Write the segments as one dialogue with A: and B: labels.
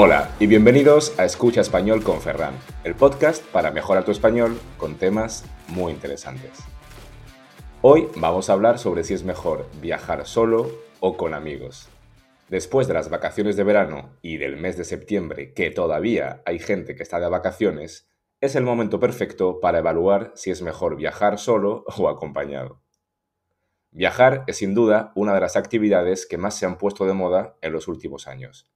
A: Hola y bienvenidos a Escucha Español con Ferran, el podcast para mejorar tu español con temas muy interesantes. Hoy vamos a hablar sobre si es mejor viajar solo o con amigos. Después de las vacaciones de verano y del mes de septiembre, que todavía hay gente que está de vacaciones, es el momento perfecto para evaluar si es mejor viajar solo o acompañado. Viajar es sin duda una de las actividades que más se han puesto de moda en los últimos años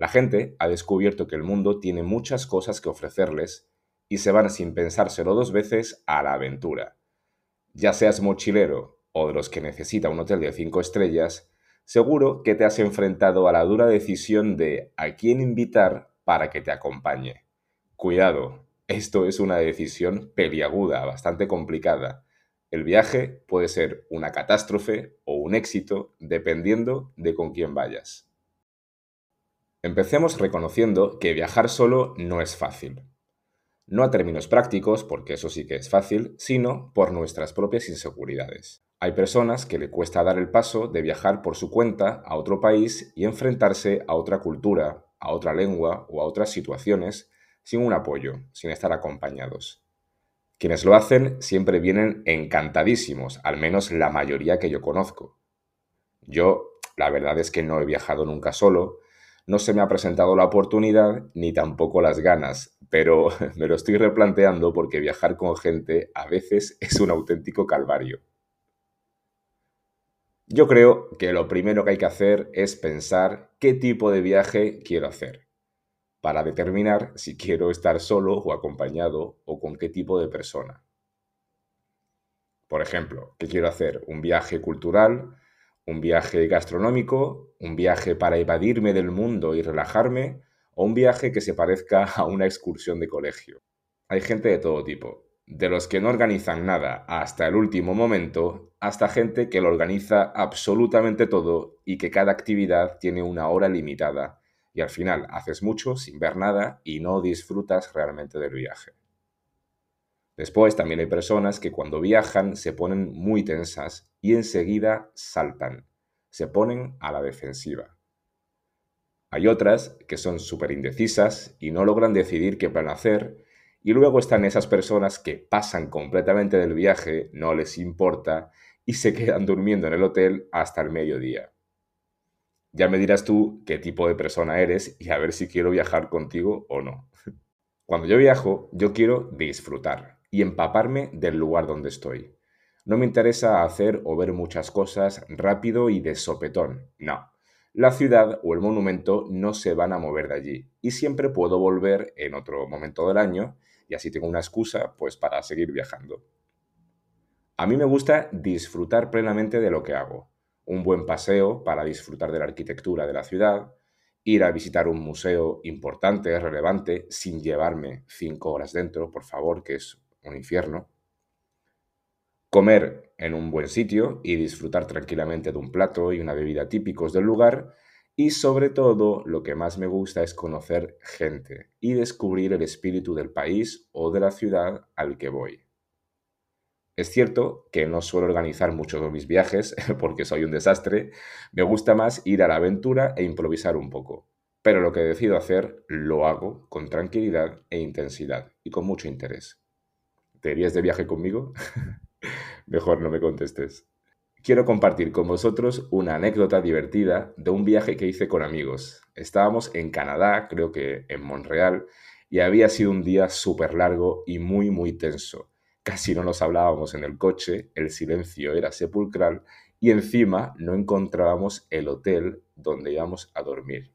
A: la gente ha descubierto que el mundo tiene muchas cosas que ofrecerles y se van sin pensárselo dos veces a la aventura. Ya seas mochilero o de los que necesita un hotel de cinco estrellas, seguro que te has enfrentado a la dura decisión de a quién invitar para que te acompañe. Cuidado, esto es una decisión peliaguda, bastante complicada. El viaje puede ser una catástrofe o un éxito dependiendo de con quién vayas. Empecemos reconociendo que viajar solo no es fácil. No a términos prácticos, porque eso sí que es fácil, sino por nuestras propias inseguridades. Hay personas que le cuesta dar el paso de viajar por su cuenta a otro país y enfrentarse a otra cultura, a otra lengua o a otras situaciones sin un apoyo, sin estar acompañados. Quienes lo hacen siempre vienen encantadísimos, al menos la mayoría que yo conozco. Yo, la verdad es que no he viajado nunca solo, no se me ha presentado la oportunidad ni tampoco las ganas, pero me lo estoy replanteando porque viajar con gente a veces es un auténtico calvario. Yo creo que lo primero que hay que hacer es pensar qué tipo de viaje quiero hacer, para determinar si quiero estar solo o acompañado o con qué tipo de persona. Por ejemplo, ¿qué quiero hacer? ¿Un viaje cultural? Un viaje gastronómico, un viaje para evadirme del mundo y relajarme, o un viaje que se parezca a una excursión de colegio. Hay gente de todo tipo, de los que no organizan nada hasta el último momento, hasta gente que lo organiza absolutamente todo y que cada actividad tiene una hora limitada, y al final haces mucho sin ver nada y no disfrutas realmente del viaje. Después también hay personas que cuando viajan se ponen muy tensas y enseguida saltan, se ponen a la defensiva. Hay otras que son súper indecisas y no logran decidir qué plan hacer, y luego están esas personas que pasan completamente del viaje, no les importa, y se quedan durmiendo en el hotel hasta el mediodía. Ya me dirás tú qué tipo de persona eres y a ver si quiero viajar contigo o no. Cuando yo viajo, yo quiero disfrutar y empaparme del lugar donde estoy. No me interesa hacer o ver muchas cosas rápido y de sopetón, no. La ciudad o el monumento no se van a mover de allí y siempre puedo volver en otro momento del año y así tengo una excusa pues para seguir viajando. A mí me gusta disfrutar plenamente de lo que hago. Un buen paseo para disfrutar de la arquitectura de la ciudad, ir a visitar un museo importante, relevante, sin llevarme cinco horas dentro, por favor, que es un infierno. Comer en un buen sitio y disfrutar tranquilamente de un plato y una bebida típicos del lugar. Y sobre todo, lo que más me gusta es conocer gente y descubrir el espíritu del país o de la ciudad al que voy. Es cierto que no suelo organizar muchos de mis viajes porque soy un desastre, me gusta más ir a la aventura e improvisar un poco, pero lo que decido hacer lo hago con tranquilidad e intensidad y con mucho interés. ¿Te irías de viaje conmigo? Mejor no me contestes. Quiero compartir con vosotros una anécdota divertida de un viaje que hice con amigos. Estábamos en Canadá, creo que en Montreal, y había sido un día súper largo y muy, muy tenso. Casi no nos hablábamos en el coche, el silencio era sepulcral y encima no encontrábamos el hotel donde íbamos a dormir.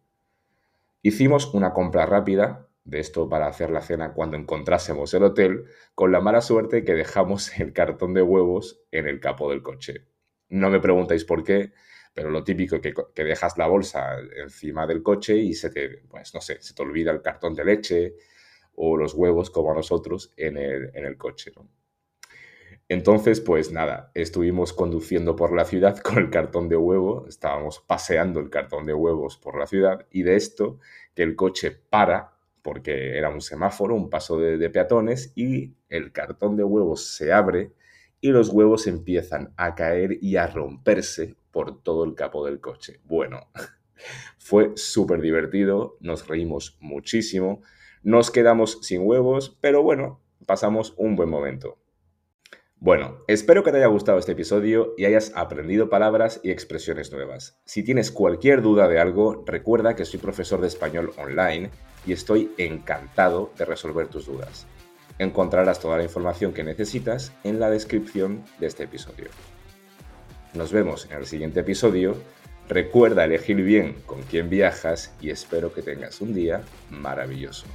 A: Hicimos una compra rápida de esto para hacer la cena cuando encontrásemos el hotel, con la mala suerte que dejamos el cartón de huevos en el capó del coche. No me preguntéis por qué, pero lo típico que, que dejas la bolsa encima del coche y se te, pues no sé, se te olvida el cartón de leche o los huevos como a nosotros en el, en el coche. Entonces, pues nada, estuvimos conduciendo por la ciudad con el cartón de huevo, estábamos paseando el cartón de huevos por la ciudad y de esto que el coche para porque era un semáforo, un paso de, peatones, y el cartón de huevos se abre y los huevos empiezan a caer y a romperse por todo el capó del coche. Bueno, Fue súper divertido, nos reímos muchísimo, nos quedamos sin huevos, pero bueno, pasamos un buen momento. Bueno, espero que te haya gustado este episodio y hayas aprendido palabras y expresiones nuevas. Si tienes cualquier duda de algo, recuerda que soy profesor de español online y estoy encantado de resolver tus dudas. Encontrarás toda la información que necesitas en la descripción de este episodio. Nos vemos en el siguiente episodio. Recuerda elegir bien con quién viajas y espero que tengas un día maravilloso.